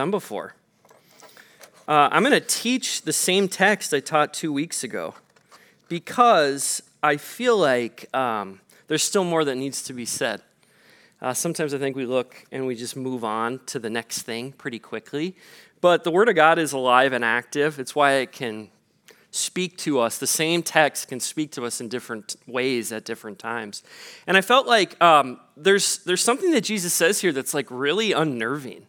done before. Uh, I'm going to teach the same text I taught two weeks ago because I feel like um, there's still more that needs to be said. Uh, sometimes I think we look and we just move on to the next thing pretty quickly. But the Word of God is alive and active. It's why it can speak to us. The same text can speak to us in different ways at different times. And I felt like um, there's, there's something that Jesus says here that's like really unnerving.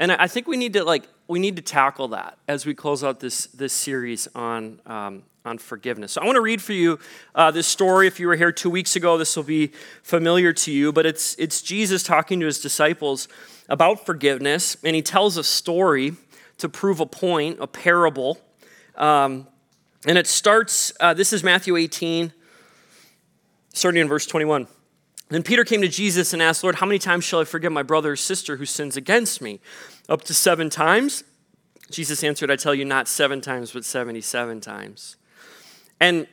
And I think we need to like we need to tackle that as we close out this this series on um, on forgiveness. So I want to read for you uh, this story. If you were here two weeks ago, this will be familiar to you. But it's it's Jesus talking to his disciples about forgiveness, and he tells a story to prove a point, a parable. Um, and it starts. Uh, this is Matthew 18, starting in verse 21. Then Peter came to Jesus and asked, Lord, how many times shall I forgive my brother or sister who sins against me? Up to seven times? Jesus answered, I tell you, not seven times, but 77 times. And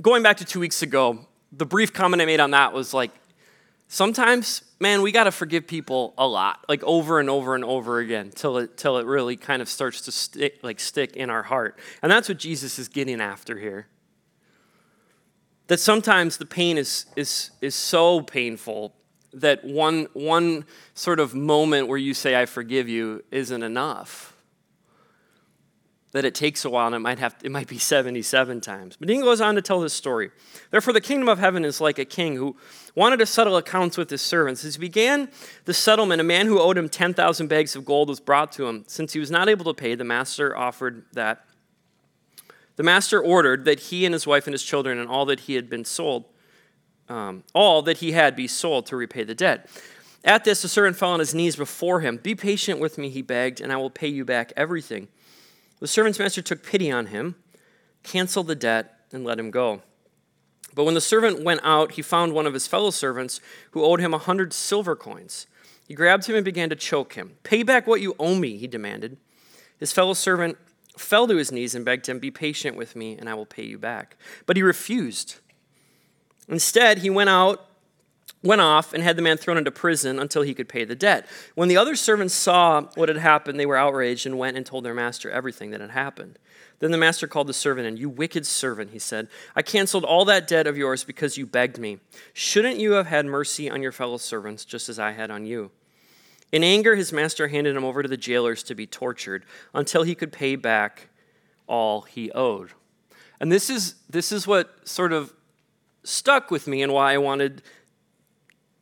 going back to two weeks ago, the brief comment I made on that was like, sometimes, man, we got to forgive people a lot, like over and over and over again, till it till it really kind of starts to stick, like stick in our heart. And that's what Jesus is getting after here that sometimes the pain is, is, is so painful that one, one sort of moment where you say, I forgive you, isn't enough. That it takes a while and it might, have, it might be 77 times. But he goes on to tell this story. Therefore, the kingdom of heaven is like a king who wanted to settle accounts with his servants. As he began the settlement, a man who owed him 10,000 bags of gold was brought to him. Since he was not able to pay, the master offered that the master ordered that he and his wife and his children and all that he had been sold, um, all that he had be sold to repay the debt. At this, the servant fell on his knees before him. Be patient with me, he begged, and I will pay you back everything. The servant's master took pity on him, canceled the debt, and let him go. But when the servant went out, he found one of his fellow servants who owed him a hundred silver coins. He grabbed him and began to choke him. Pay back what you owe me, he demanded. His fellow servant fell to his knees and begged him, Be patient with me, and I will pay you back. But he refused. Instead, he went out, went off, and had the man thrown into prison until he could pay the debt. When the other servants saw what had happened, they were outraged and went and told their master everything that had happened. Then the master called the servant in. You wicked servant, he said. I canceled all that debt of yours because you begged me. Shouldn't you have had mercy on your fellow servants just as I had on you? In anger, his master handed him over to the jailers to be tortured until he could pay back all he owed. And this is, this is what sort of stuck with me and why I wanted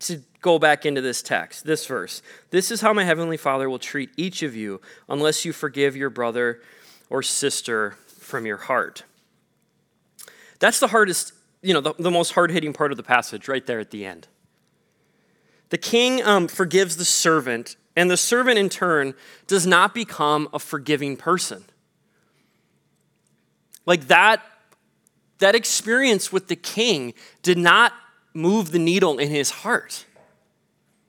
to go back into this text, this verse. This is how my heavenly Father will treat each of you unless you forgive your brother or sister from your heart. That's the hardest, you know, the, the most hard hitting part of the passage right there at the end. The king um, forgives the servant, and the servant in turn does not become a forgiving person. Like that, that experience with the king did not move the needle in his heart.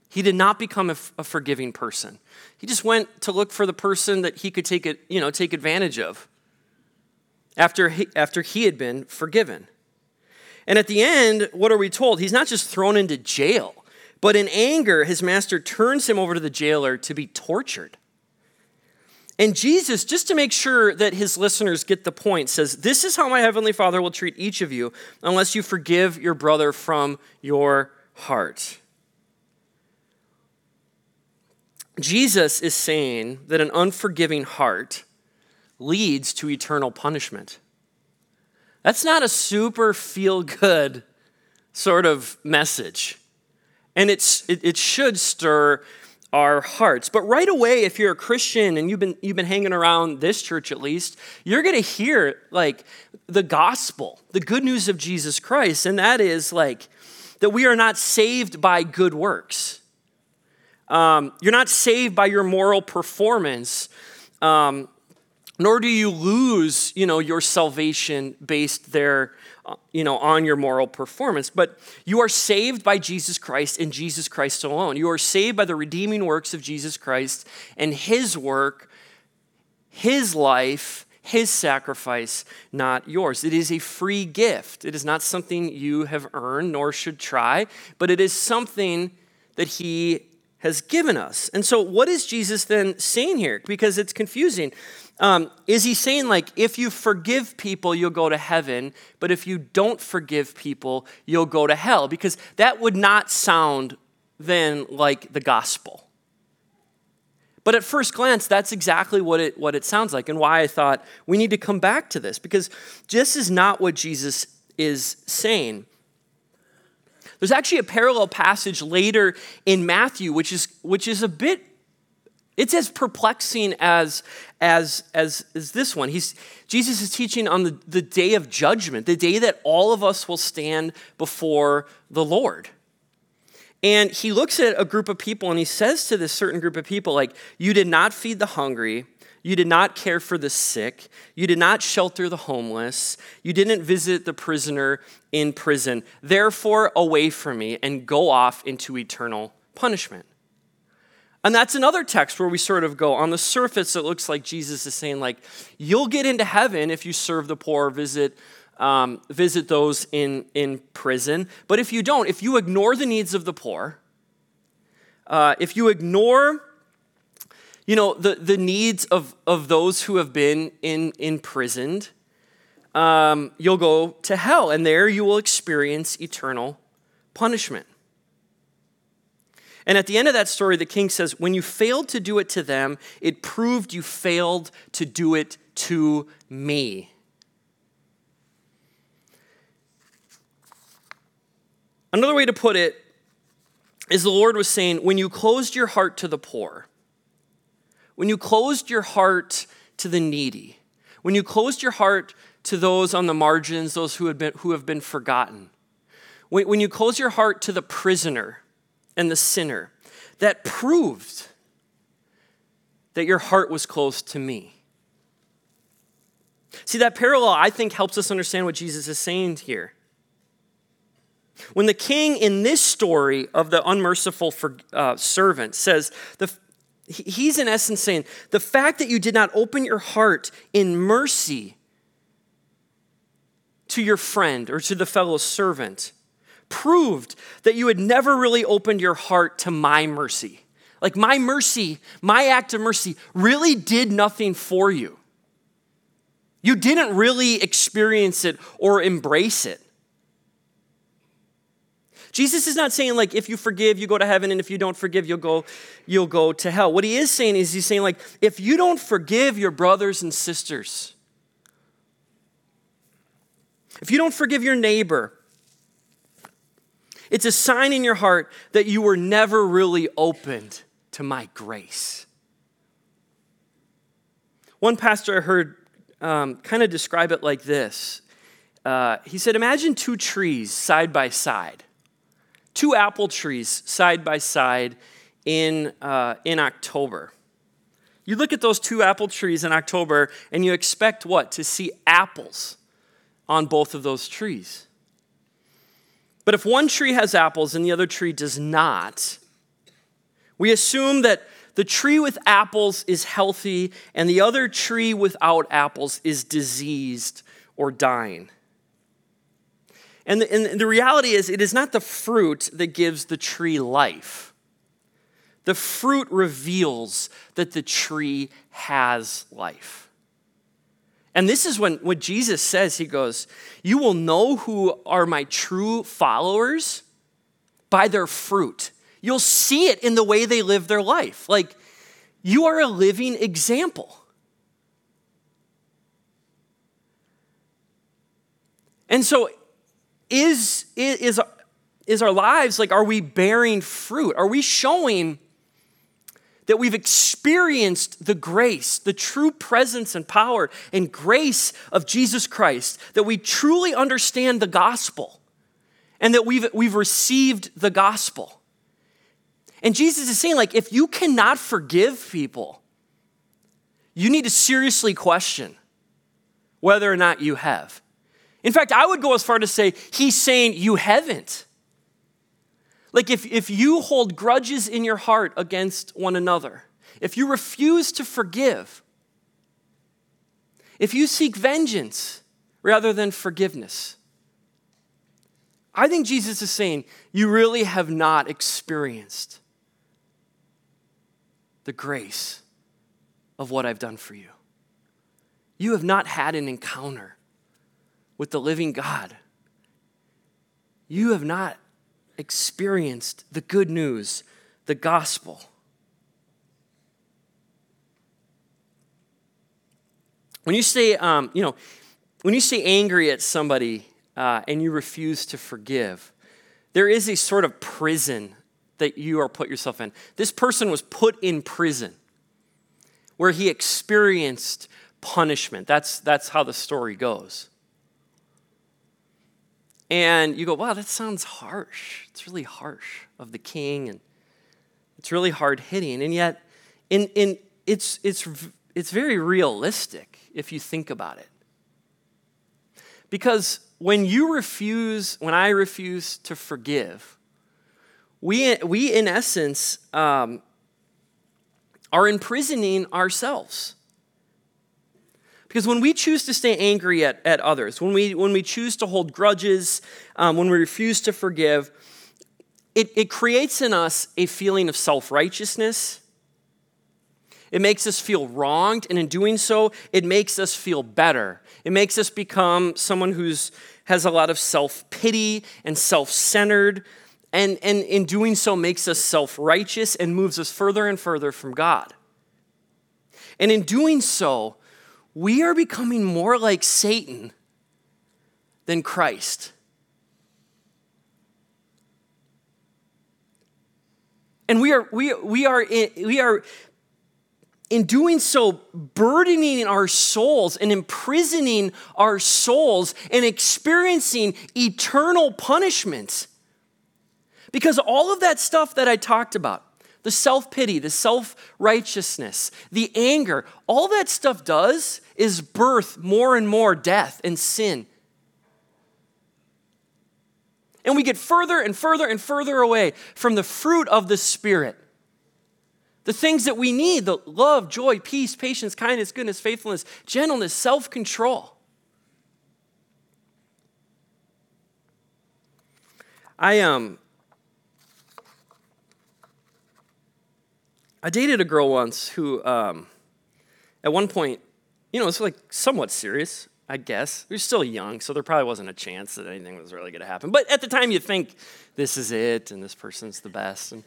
He did not become a, a forgiving person. He just went to look for the person that he could take it, you know, take advantage of after he, after he had been forgiven. And at the end, what are we told? He's not just thrown into jail. But in anger, his master turns him over to the jailer to be tortured. And Jesus, just to make sure that his listeners get the point, says, This is how my heavenly Father will treat each of you unless you forgive your brother from your heart. Jesus is saying that an unforgiving heart leads to eternal punishment. That's not a super feel good sort of message and it's, it, it should stir our hearts. But right away, if you're a Christian and you've been, you've been hanging around this church at least, you're going to hear like the gospel, the good news of Jesus Christ. And that is like that we are not saved by good works. Um, you're not saved by your moral performance. Um, nor do you lose, you know, your salvation based there you know, on your moral performance. But you are saved by Jesus Christ and Jesus Christ alone. You are saved by the redeeming works of Jesus Christ and his work, his life, his sacrifice, not yours. It is a free gift. It is not something you have earned nor should try, but it is something that he has given us. And so, what is Jesus then saying here? Because it's confusing. Um, is he saying, like, if you forgive people, you'll go to heaven, but if you don't forgive people, you'll go to hell? Because that would not sound then like the gospel. But at first glance, that's exactly what it, what it sounds like, and why I thought we need to come back to this, because this is not what Jesus is saying. There's actually a parallel passage later in Matthew, which is, which is a bit, it's as perplexing as, as, as, as this one. He's, Jesus is teaching on the, the day of judgment, the day that all of us will stand before the Lord. And he looks at a group of people and he says to this certain group of people, like, you did not feed the hungry, you did not care for the sick, you did not shelter the homeless, you didn't visit the prisoner in prison. Therefore, away from me and go off into eternal punishment. And that's another text where we sort of go on the surface, it looks like Jesus is saying, like, you'll get into heaven if you serve the poor, visit um, visit those in, in prison. But if you don't, if you ignore the needs of the poor, uh, if you ignore you know, the, the needs of, of those who have been in, imprisoned, um, you'll go to hell, and there you will experience eternal punishment. And at the end of that story, the king says, When you failed to do it to them, it proved you failed to do it to me. Another way to put it is the Lord was saying, when you closed your heart to the poor, when you closed your heart to the needy, when you closed your heart to those on the margins, those who, had been, who have been forgotten, when, when you close your heart to the prisoner and the sinner, that proved that your heart was close to me. See, that parallel, I think, helps us understand what Jesus is saying here. When the king in this story of the unmerciful for, uh, servant says, the, he's in essence saying, the fact that you did not open your heart in mercy to your friend or to the fellow servant proved that you had never really opened your heart to my mercy. Like my mercy, my act of mercy really did nothing for you. You didn't really experience it or embrace it. Jesus is not saying like if you forgive, you go to heaven, and if you don't forgive, you'll go, you'll go to hell. What he is saying is he's saying like if you don't forgive your brothers and sisters, if you don't forgive your neighbor, it's a sign in your heart that you were never really opened to my grace. One pastor I heard um, kind of describe it like this. Uh, he said, Imagine two trees side by side two apple trees side by side in, uh, in October. You look at those two apple trees in October and you expect what? To see apples on both of those trees. But if one tree has apples and the other tree does not, we assume that the tree with apples is healthy and the other tree without apples is diseased or dying. And the, and the reality is, it is not the fruit that gives the tree life. The fruit reveals that the tree has life. And this is when, when Jesus says, He goes, You will know who are my true followers by their fruit. You'll see it in the way they live their life. Like, you are a living example. And so is, is, is our lives like, are we bearing fruit? Are we showing that we've experienced the grace, the true presence and power and grace of Jesus Christ, that we truly understand the gospel and that we've, we've received the gospel? And Jesus is saying, like, if you cannot forgive people, you need to seriously question whether or not you have. In fact, I would go as far to say he's saying you haven't. Like if, if you hold grudges in your heart against one another, if you refuse to forgive, if you seek vengeance rather than forgiveness, I think Jesus is saying you really have not experienced the grace of what I've done for you. You have not had an encounter with the living God. You have not experienced the good news, the gospel. When you say, um, you know, when you say angry at somebody uh, and you refuse to forgive, there is a sort of prison that you are put yourself in. This person was put in prison where he experienced punishment. That's, that's how the story goes. And you go, wow, that sounds harsh. It's really harsh of the king, and it's really hard hitting. And yet, in, in, it's, it's, it's very realistic if you think about it. Because when you refuse, when I refuse to forgive, we, we in essence, um, are imprisoning ourselves. Because when we choose to stay angry at, at others, when we, when we choose to hold grudges, um, when we refuse to forgive, it, it creates in us a feeling of self righteousness. It makes us feel wronged, and in doing so, it makes us feel better. It makes us become someone who has a lot of self pity and self centered, and, and in doing so, makes us self righteous and moves us further and further from God. And in doing so, we are becoming more like Satan than Christ. And we are, we, we are, we are in doing so, burdening our souls and imprisoning our souls and experiencing eternal punishment. Because all of that stuff that I talked about, the self pity, the self righteousness, the anger, all that stuff does is birth more and more death and sin. And we get further and further and further away from the fruit of the Spirit. The things that we need the love, joy, peace, patience, kindness, goodness, faithfulness, gentleness, self control. I um I dated a girl once who, um, at one point, you know, it's like somewhat serious, I guess. We were still young, so there probably wasn't a chance that anything was really going to happen. But at the time, you think this is it, and this person's the best, and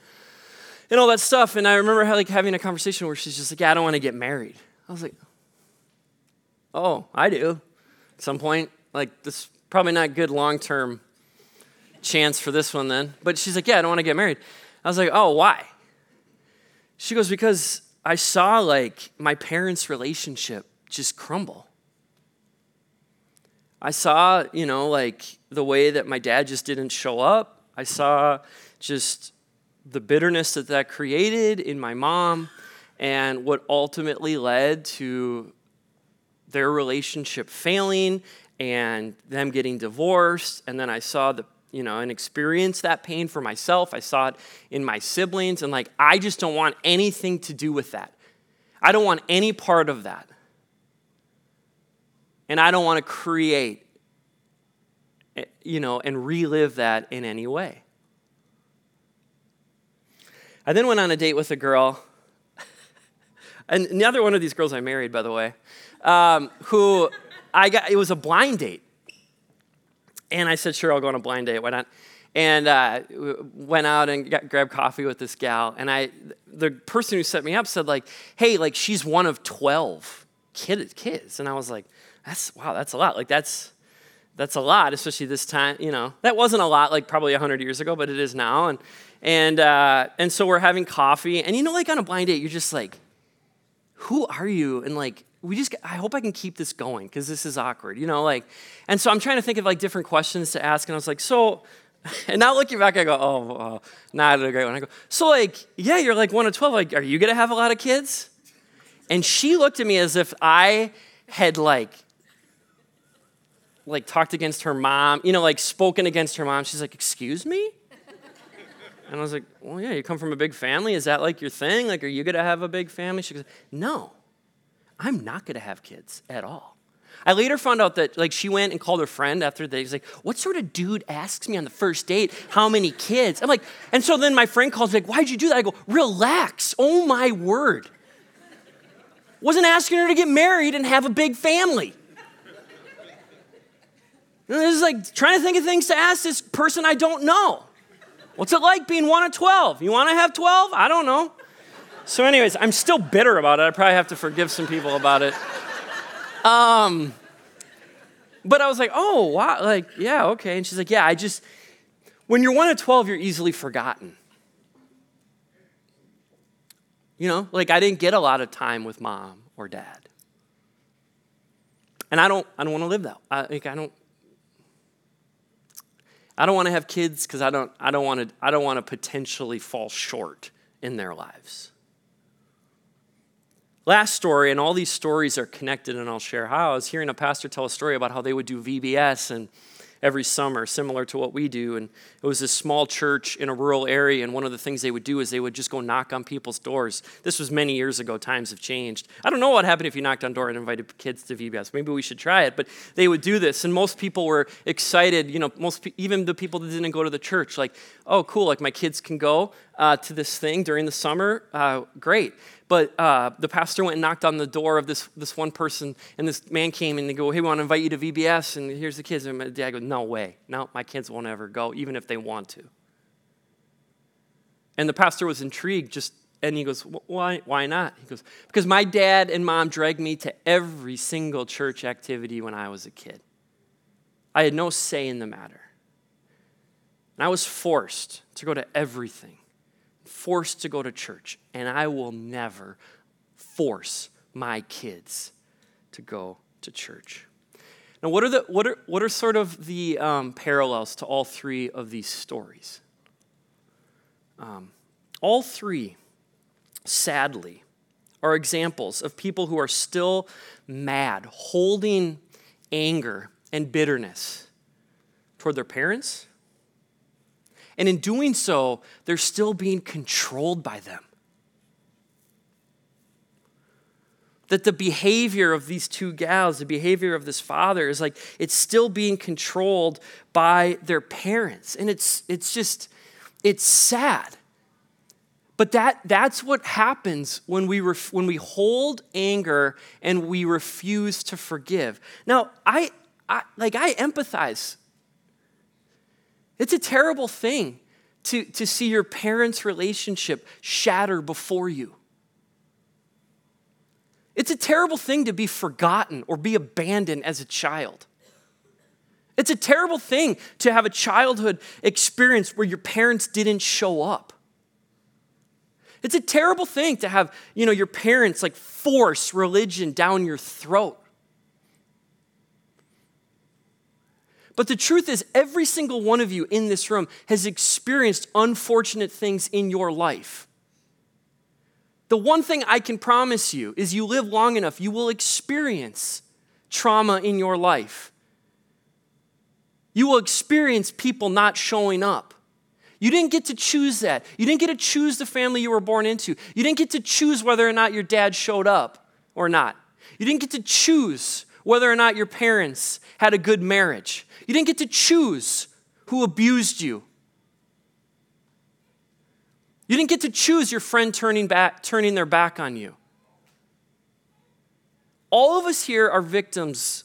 and all that stuff. And I remember like having a conversation where she's just like, "Yeah, I don't want to get married." I was like, "Oh, I do." At some point, like this, probably not good long term chance for this one then. But she's like, "Yeah, I don't want to get married." I was like, "Oh, why?" She goes, Because I saw like my parents' relationship just crumble. I saw, you know, like the way that my dad just didn't show up. I saw just the bitterness that that created in my mom and what ultimately led to their relationship failing and them getting divorced. And then I saw the you know, and experience that pain for myself. I saw it in my siblings, and like, I just don't want anything to do with that. I don't want any part of that. And I don't want to create, eh, you know, and relive that in any way. I then went on a date with a girl, and another one of these girls I married, by the way, um, who I got, it was a blind date. And I said, sure, I'll go on a blind date. Why not? And uh, went out and got, grabbed coffee with this gal. And I, the person who set me up said, like, hey, like she's one of 12 kid, kids. And I was like, that's, wow, that's a lot. Like that's, that's a lot, especially this time, you know. That wasn't a lot like probably 100 years ago, but it is now. And, and, uh, and so we're having coffee. And you know, like on a blind date, you're just like, who are you? And like, we just i hope i can keep this going because this is awkward you know like and so i'm trying to think of like different questions to ask and i was like so and now looking back i go oh, oh not a great one. I go so like yeah you're like one of 12 like are you gonna have a lot of kids? And she looked at me as if i had like like talked against her mom you know like spoken against her mom. She's like excuse me? And i was like well yeah you come from a big family. Is that like your thing? Like are you gonna have a big family? She goes no I'm not going to have kids at all. I later found out that like she went and called her friend after the He's like, what sort of dude asks me on the first date how many kids? I'm like, and so then my friend calls me like, why'd you do that? I go, relax. Oh my word. Wasn't asking her to get married and have a big family. And this is like trying to think of things to ask this person I don't know. What's it like being one of 12? You want to have 12? I don't know. So, anyways, I'm still bitter about it. I probably have to forgive some people about it. Um, but I was like, oh, wow, like, yeah, okay. And she's like, yeah, I just, when you're one of 12, you're easily forgotten. You know, like I didn't get a lot of time with mom or dad. And I don't, I don't want to live that. I, like, I don't, I don't want to have kids because I don't, I don't want to, I don't want to potentially fall short in their lives. Last story, and all these stories are connected, and I'll share how. I was hearing a pastor tell a story about how they would do VBS and every summer, similar to what we do. And it was a small church in a rural area, and one of the things they would do is they would just go knock on people's doors. This was many years ago, times have changed. I don't know what happened if you knocked on door and invited kids to VBS. Maybe we should try it, but they would do this, and most people were excited. You know, most even the people that didn't go to the church, like, oh, cool, like my kids can go uh, to this thing during the summer. Uh, great. But uh, the pastor went and knocked on the door of this, this one person, and this man came and they go, Hey, we want to invite you to VBS, and here's the kids. And my dad goes, No way. No, my kids won't ever go, even if they want to. And the pastor was intrigued, just and he goes, why, why not? He goes, Because my dad and mom dragged me to every single church activity when I was a kid. I had no say in the matter. And I was forced to go to everything forced to go to church, and I will never force my kids to go to church. Now, what are, the, what are, what are sort of the um, parallels to all three of these stories? Um, all three, sadly, are examples of people who are still mad, holding anger and bitterness toward their parents, and in doing so, they're still being controlled by them. That the behavior of these two gals, the behavior of this father, is like it's still being controlled by their parents. And it's, it's just, it's sad. But that, that's what happens when we, ref, when we hold anger and we refuse to forgive. Now, I, I, like, I empathize it's a terrible thing to, to see your parents' relationship shatter before you. It's a terrible thing to be forgotten or be abandoned as a child. It's a terrible thing to have a childhood experience where your parents didn't show up. It's a terrible thing to have, you know, your parents like force religion down your throat. But the truth is, every single one of you in this room has experienced unfortunate things in your life. The one thing I can promise you is you live long enough, you will experience trauma in your life. You will experience people not showing up. You didn't get to choose that. You didn't get to choose the family you were born into. You didn't get to choose whether or not your dad showed up or not. You didn't get to choose whether or not your parents had a good marriage. You didn't get to choose who abused you. You didn't get to choose your friend turning, back, turning their back on you. All of us here are victims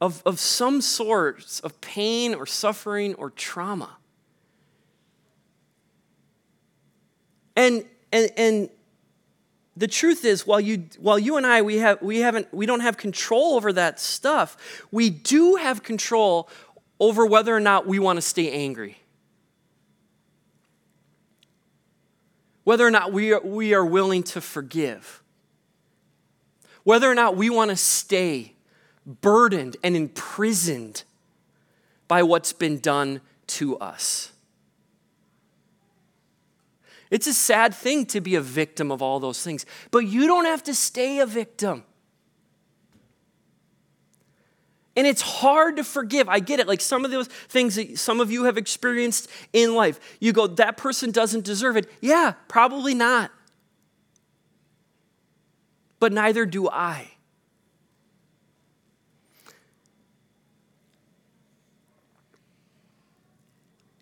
of, of some sort of pain or suffering or trauma. And, and, and the truth is while you while you and I we have we haven't we don't have control over that stuff, we do have control over whether or not we want to stay angry. Whether or not we are, we are willing to forgive. Whether or not we want to stay burdened and imprisoned by what's been done to us. It's a sad thing to be a victim of all those things, but you don't have to stay a victim. And it's hard to forgive. I get it. Like some of those things that some of you have experienced in life, you go, that person doesn't deserve it. Yeah, probably not. but neither do I.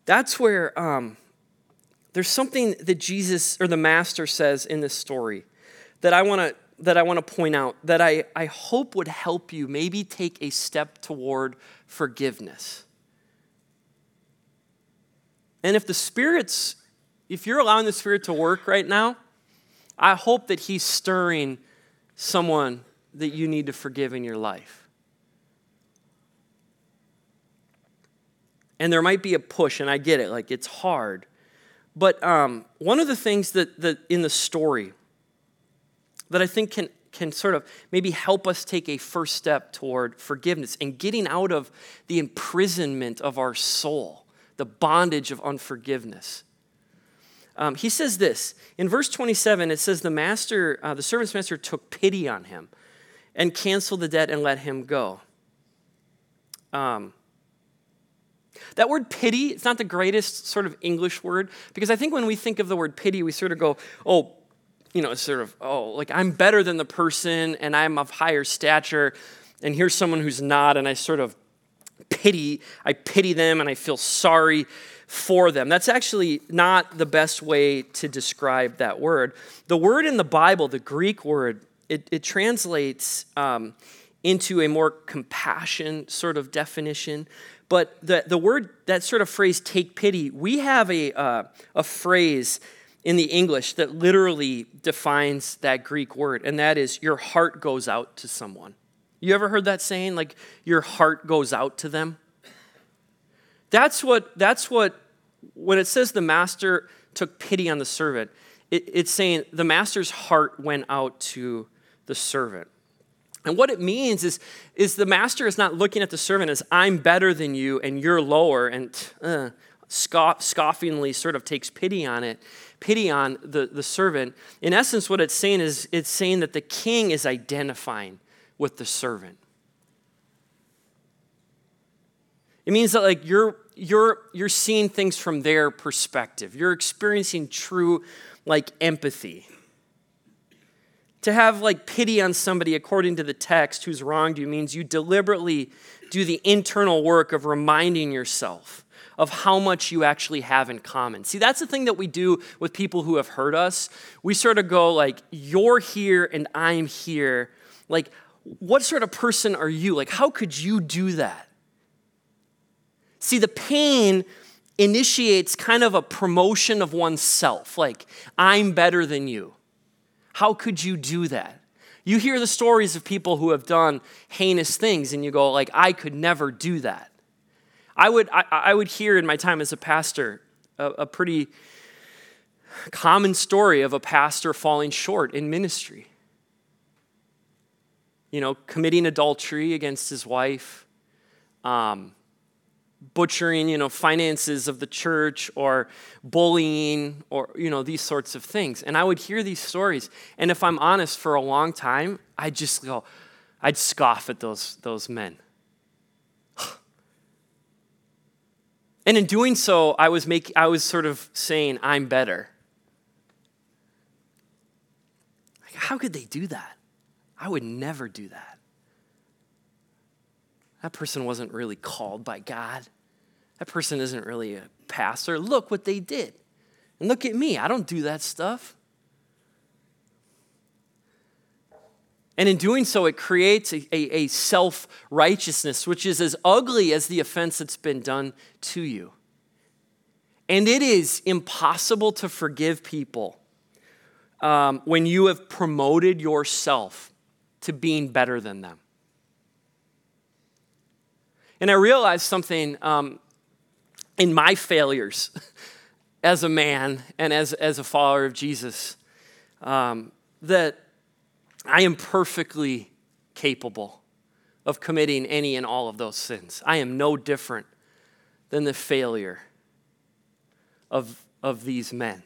That's where um, there's something that Jesus or the Master says in this story that I want to that I want to point out that I, I hope would help you maybe take a step toward forgiveness. And if the Spirit's, if you're allowing the Spirit to work right now, I hope that He's stirring someone that you need to forgive in your life. And there might be a push, and I get it, like it's hard. But um, one of the things that, that in the story that I think can, can sort of maybe help us take a first step toward forgiveness and getting out of the imprisonment of our soul, the bondage of unforgiveness. Um, he says this in verse 27 it says the master uh, the servant's master took pity on him and canceled the debt and let him go um, that word pity, it's not the greatest sort of English word because I think when we think of the word pity, we sort of go, oh, you know, sort of, oh, like I'm better than the person and I'm of higher stature, and here's someone who's not, and I sort of pity, I pity them and I feel sorry for them. That's actually not the best way to describe that word. The word in the Bible, the Greek word, it, it translates um, into a more compassion sort of definition. But the, the word, that sort of phrase, take pity, we have a, uh, a phrase in the English that literally defines that Greek word, and that is your heart goes out to someone. You ever heard that saying? Like your heart goes out to them? That's what, that's what, when it says the master took pity on the servant, it, it's saying the master's heart went out to the servant. And what it means is, is the master is not looking at the servant as I'm better than you and you're lower and uh, scoff, scoffingly sort of takes pity on it, pity on the, the servant. In essence, what it's saying is it's saying that the king is identifying with the servant. It means that like you're you're you're seeing things from their perspective. You're experiencing true like empathy to have like pity on somebody according to the text who's wronged you means you deliberately do the internal work of reminding yourself of how much you actually have in common. See, that's the thing that we do with people who have hurt us. We sort of go like, you're here and I'm here. Like, what sort of person are you? Like, how could you do that? See, the pain initiates kind of a promotion of oneself. Like, I'm better than you. How could you do that? You hear the stories of people who have done heinous things, and you go, like, I could never do that. I would, I, I would hear in my time as a pastor a, a pretty common story of a pastor falling short in ministry. You know, committing adultery against his wife, um, butchering, you know, finances of the church or bullying or, you know, these sorts of things. And I would hear these stories. And if I'm honest, for a long time, I'd just go, I'd scoff at those, those men. and in doing so, I was, make, I was sort of saying, I'm better. Like, how could they do that? I would never do that. That person wasn't really called by God. That person isn't really a pastor. Look what they did. And look at me. I don't do that stuff. And in doing so, it creates a, a, a self righteousness, which is as ugly as the offense that's been done to you. And it is impossible to forgive people um, when you have promoted yourself to being better than them. And I realized something um, in my failures as a man and as, as a follower of Jesus um, that I am perfectly capable of committing any and all of those sins. I am no different than the failure of, of these men.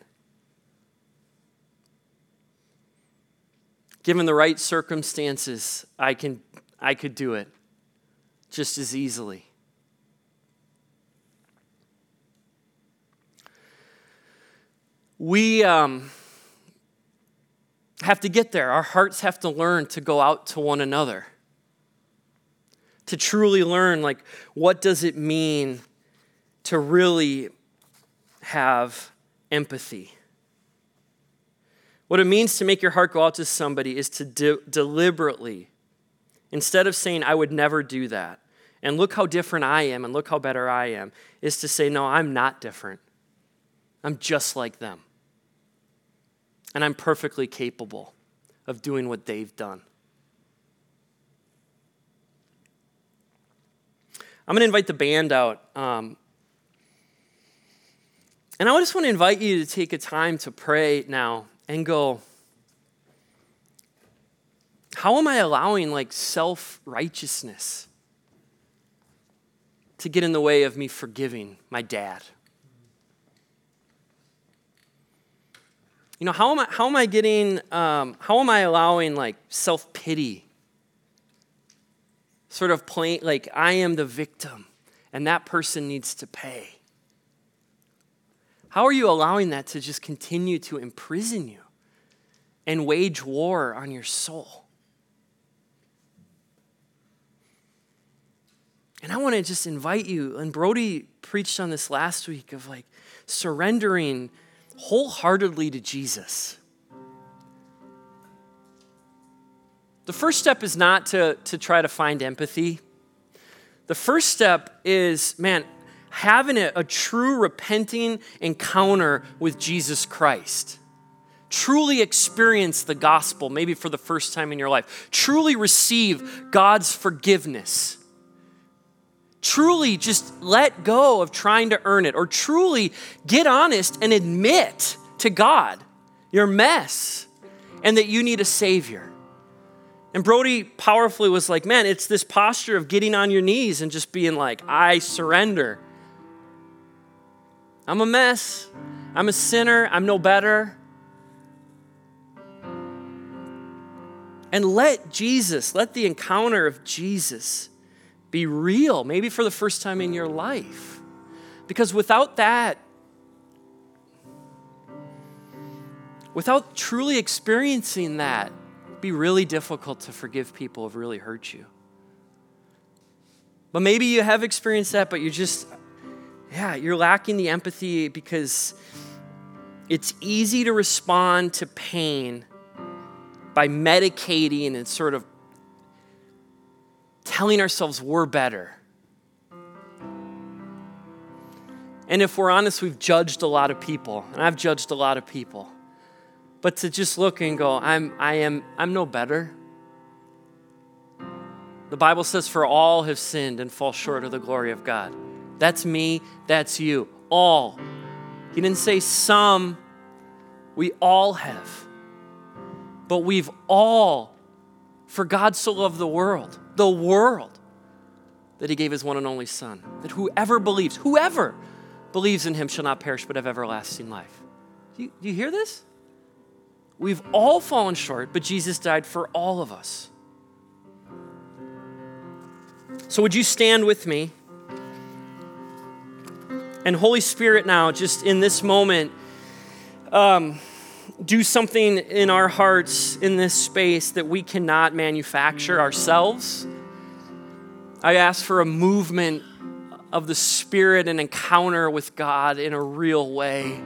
Given the right circumstances, I, can, I could do it just as easily. We um, have to get there. Our hearts have to learn to go out to one another. To truly learn, like, what does it mean to really have empathy? What it means to make your heart go out to somebody is to de- deliberately, instead of saying, I would never do that, and look how different I am and look how better I am, is to say, No, I'm not different. I'm just like them. And I'm perfectly capable of doing what they've done. I'm going to invite the band out. Um, and I just want to invite you to take a time to pray now and go, how am I allowing like self righteousness to get in the way of me forgiving my dad? You know, how am I, how am I getting, um, how am I allowing like self pity? Sort of plain, like I am the victim and that person needs to pay. How are you allowing that to just continue to imprison you and wage war on your soul? And I want to just invite you, and Brody preached on this last week of like surrendering wholeheartedly to Jesus. The first step is not to, to try to find empathy. The first step is, man, having a, a true repenting encounter with Jesus Christ. Truly experience the gospel, maybe for the first time in your life. Truly receive God's forgiveness truly just let go of trying to earn it, or truly get honest and admit to God your mess and that you need a Savior. And Brody powerfully was like, man, it's this posture of getting on your knees and just being like, I surrender. I'm a mess. I'm a sinner. I'm no better. And let Jesus, let the encounter of Jesus be real, maybe for the first time in your life. Because without that, without truly experiencing that, it'd be really difficult to forgive people who've really hurt you. But maybe you have experienced that, but you're just, yeah, you're lacking the empathy because it's easy to respond to pain by medicating and sort of telling ourselves we're better. And if we're honest, we've judged a lot of people, and I've judged a lot of people. But to just look and go, I'm, I am, I'm no better. The Bible says, For all have sinned and fall short of the glory of God. That's me, that's you, all. He didn't say some, we all have. But we've all, for God so loved the world the world that he gave his one and only Son, that whoever believes, whoever believes in him shall not perish but have everlasting life. Do you, do you hear this? We've all fallen short, but Jesus died for all of us. So, would you stand with me? And, Holy Spirit, now, just in this moment, um, do something in our hearts in this space that we cannot manufacture ourselves. I ask for a movement of the Spirit and encounter with God in a real way.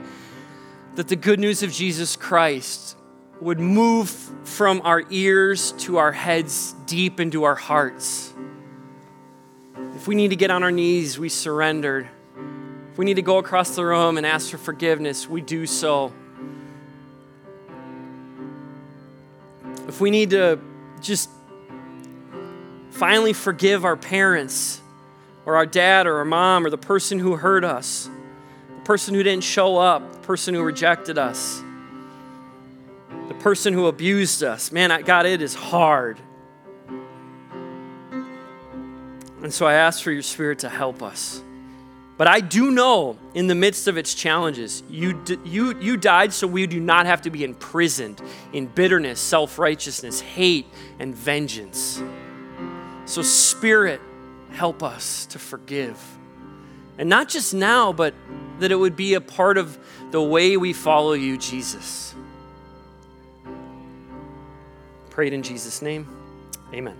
That the good news of Jesus Christ would move from our ears to our heads deep into our hearts. If we need to get on our knees, we surrender. If we need to go across the room and ask for forgiveness, we do so. If we need to just finally forgive our parents or our dad or our mom or the person who hurt us, the person who didn't show up, the person who rejected us, the person who abused us. Man, God, it is hard. And so I ask for your spirit to help us. But I do know in the midst of its challenges, you, you, you died so we do not have to be imprisoned in bitterness, self righteousness, hate, and vengeance. So, Spirit, help us to forgive. And not just now, but that it would be a part of the way we follow you, Jesus. Prayed in Jesus' name. Amen.